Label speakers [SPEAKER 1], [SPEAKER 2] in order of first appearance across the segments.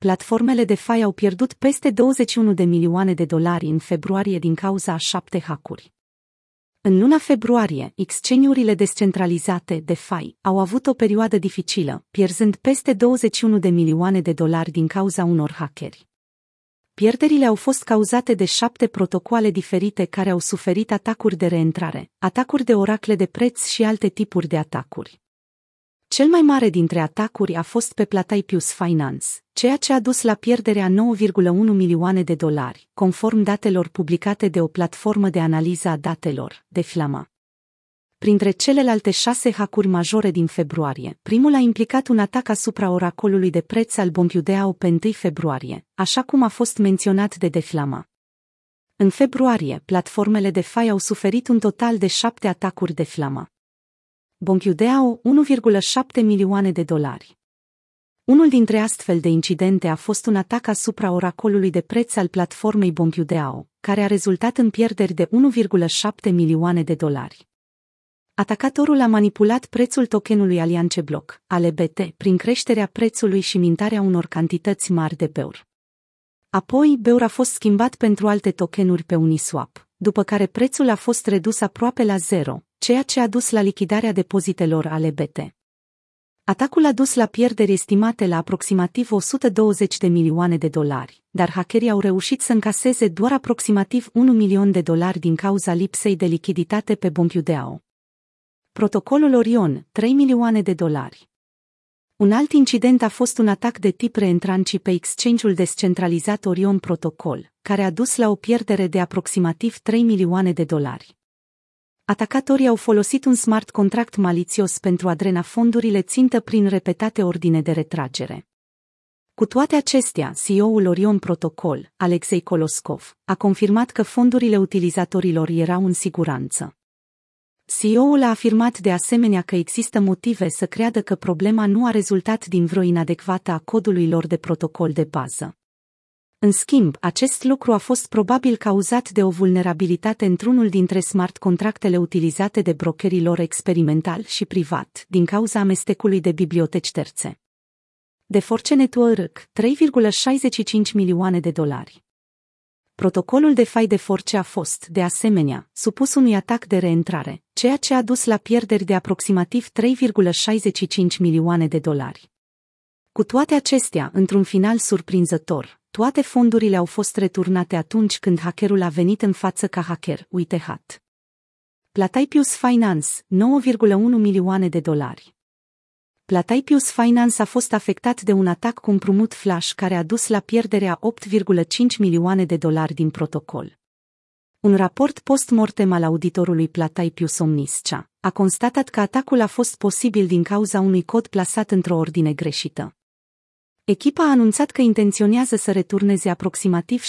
[SPEAKER 1] platformele de fai au pierdut peste 21 de milioane de dolari în februarie din cauza a șapte hackuri. În luna februarie, exchange-urile descentralizate de FI au avut o perioadă dificilă, pierzând peste 21 de milioane de dolari din cauza unor hackeri. Pierderile au fost cauzate de șapte protocoale diferite care au suferit atacuri de reîntrare, atacuri de oracle de preț și alte tipuri de atacuri. Cel mai mare dintre atacuri a fost pe Plataipius Finance, ceea ce a dus la pierderea 9,1 milioane de dolari, conform datelor publicate de o platformă de analiză a datelor, de Flama. Printre celelalte șase hacuri majore din februarie, primul a implicat un atac asupra oracolului de preț al Bompiudeau pe 1 februarie, așa cum a fost menționat de Deflama. În februarie, platformele de fai au suferit un total de șapte atacuri de Flama. Bonchiudeau 1,7 milioane de dolari. Unul dintre astfel de incidente a fost un atac asupra oracolului de preț al platformei Bonchiudeau, care a rezultat în pierderi de 1,7 milioane de dolari. Atacatorul a manipulat prețul tokenului Aliance Block, ALBT, prin creșterea prețului și mintarea unor cantități mari de beur. Apoi, beur a fost schimbat pentru alte tokenuri pe Uniswap, după care prețul a fost redus aproape la zero, ceea ce a dus la lichidarea depozitelor ale BT. Atacul a dus la pierderi estimate la aproximativ 120 de milioane de dolari, dar hackerii au reușit să încaseze doar aproximativ 1 milion de dolari din cauza lipsei de lichiditate pe Bompiudeo. Protocolul Orion, 3 milioane de dolari. Un alt incident a fost un atac de tip reentranci pe exchange-ul descentralizat Orion Protocol, care a dus la o pierdere de aproximativ 3 milioane de dolari. Atacatorii au folosit un smart contract malițios pentru a drena fondurile țintă prin repetate ordine de retragere. Cu toate acestea, CEO-ul Orion Protocol, Alexei Koloskov, a confirmat că fondurile utilizatorilor erau în siguranță. CEO-ul a afirmat de asemenea că există motive să creadă că problema nu a rezultat din vreo inadecvată a codului lor de protocol de bază. În schimb, acest lucru a fost probabil cauzat de o vulnerabilitate într-unul dintre smart contractele utilizate de brokerii lor experimental și privat, din cauza amestecului de biblioteci terțe. De Force Network, 3,65 milioane de dolari. Protocolul de fai de force a fost, de asemenea, supus unui atac de reîntrare, ceea ce a dus la pierderi de aproximativ 3,65 milioane de dolari. Cu toate acestea, într-un final surprinzător, toate fondurile au fost returnate atunci când hackerul a venit în față ca hacker, uite hat. Plataipius Finance, 9,1 milioane de dolari. Plataipius Finance a fost afectat de un atac cu împrumut flash care a dus la pierderea 8,5 milioane de dolari din protocol. Un raport post-mortem al auditorului Plataipius Omniscea a constatat că atacul a fost posibil din cauza unui cod plasat într-o ordine greșită. Echipa a anunțat că intenționează să returneze aproximativ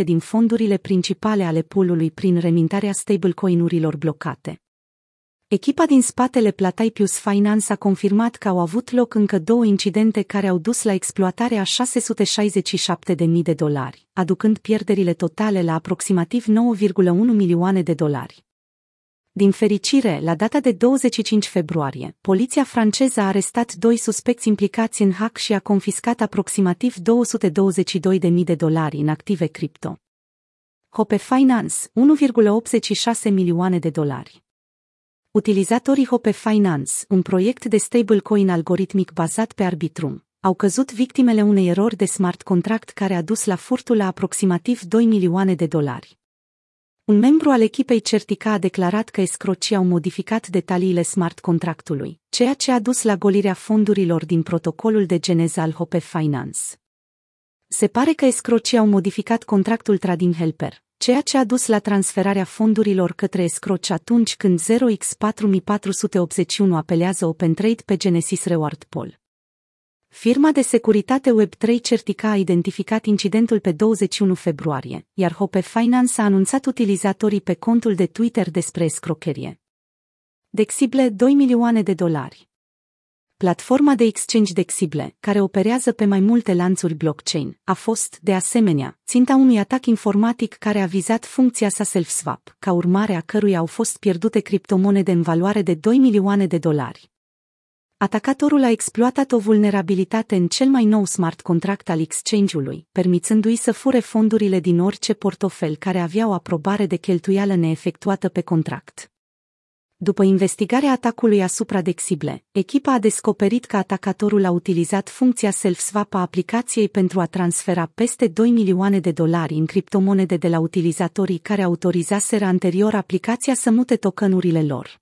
[SPEAKER 1] 78% din fondurile principale ale poolului prin remintarea stablecoin-urilor blocate. Echipa din spatele Plataipius Finance a confirmat că au avut loc încă două incidente care au dus la exploatarea a 667.000 de dolari, aducând pierderile totale la aproximativ 9,1 milioane de dolari. Din fericire, la data de 25 februarie, poliția franceză a arestat doi suspecți implicați în hack și a confiscat aproximativ 222.000 de dolari în active cripto. Hope Finance, 1,86 milioane de dolari. Utilizatorii Hope Finance, un proiect de stablecoin algoritmic bazat pe Arbitrum, au căzut victimele unei erori de smart contract care a dus la furtul la aproximativ 2 milioane de dolari. Un membru al echipei Certica a declarat că escrocii au modificat detaliile smart contractului, ceea ce a dus la golirea fondurilor din protocolul de geneză al Hope Finance. Se pare că escrocii au modificat contractul Trading Helper, ceea ce a dus la transferarea fondurilor către escroci atunci când 0x4481 apelează OpenTrade pe Genesis Reward Pool. Firma de securitate Web3 Certica a identificat incidentul pe 21 februarie, iar Hope Finance a anunțat utilizatorii pe contul de Twitter despre escrocherie. Dexible 2 milioane de dolari. Platforma de exchange Dexible, care operează pe mai multe lanțuri blockchain, a fost, de asemenea, ținta unui atac informatic care a vizat funcția sa self-swap, ca urmare a căruia au fost pierdute criptomonede în valoare de 2 milioane de dolari. Atacatorul a exploatat o vulnerabilitate în cel mai nou smart contract al exchange-ului, permițându-i să fure fondurile din orice portofel care avea o aprobare de cheltuială neefectuată pe contract. După investigarea atacului asupra Dexible, echipa a descoperit că atacatorul a utilizat funcția self-swap a aplicației pentru a transfera peste 2 milioane de dolari în criptomonede de la utilizatorii care autorizaseră anterior aplicația să mute tokenurile lor.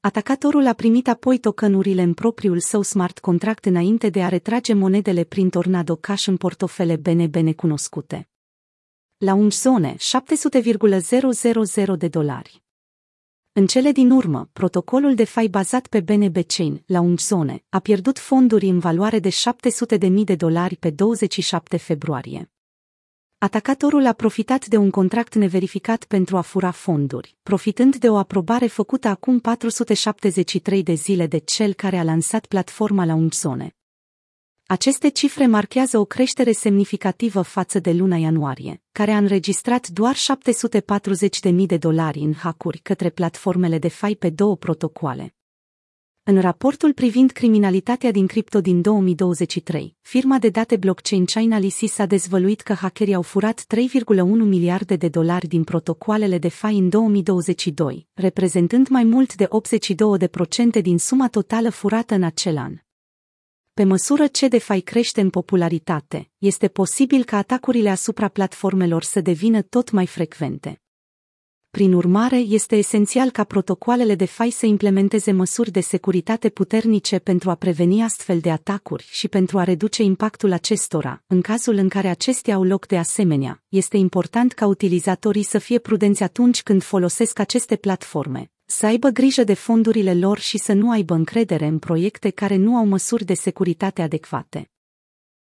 [SPEAKER 1] Atacatorul a primit apoi tokenurile în propriul său smart contract înainte de a retrage monedele prin Tornado Cash în portofele BNB necunoscute. La un zone 700,000 de dolari. În cele din urmă, protocolul de fai bazat pe BNB Chain, la un zone, a pierdut fonduri în valoare de 700.000 de dolari pe 27 februarie. Atacatorul a profitat de un contract neverificat pentru a fura fonduri, profitând de o aprobare făcută acum 473 de zile de cel care a lansat platforma la un zone. Aceste cifre marchează o creștere semnificativă față de luna ianuarie, care a înregistrat doar 740.000 de dolari în hackuri către platformele de fai pe două protocoale. În raportul privind criminalitatea din cripto din 2023, firma de date blockchain Chainalysis a dezvăluit că hackerii au furat 3,1 miliarde de dolari din protocoalele de fai în 2022, reprezentând mai mult de 82% din suma totală furată în acel an. Pe măsură ce DeFi crește în popularitate, este posibil ca atacurile asupra platformelor să devină tot mai frecvente. Prin urmare, este esențial ca protocoalele de fai să implementeze măsuri de securitate puternice pentru a preveni astfel de atacuri și pentru a reduce impactul acestora. În cazul în care acestea au loc de asemenea, este important ca utilizatorii să fie prudenți atunci când folosesc aceste platforme, să aibă grijă de fondurile lor și să nu aibă încredere în proiecte care nu au măsuri de securitate adecvate.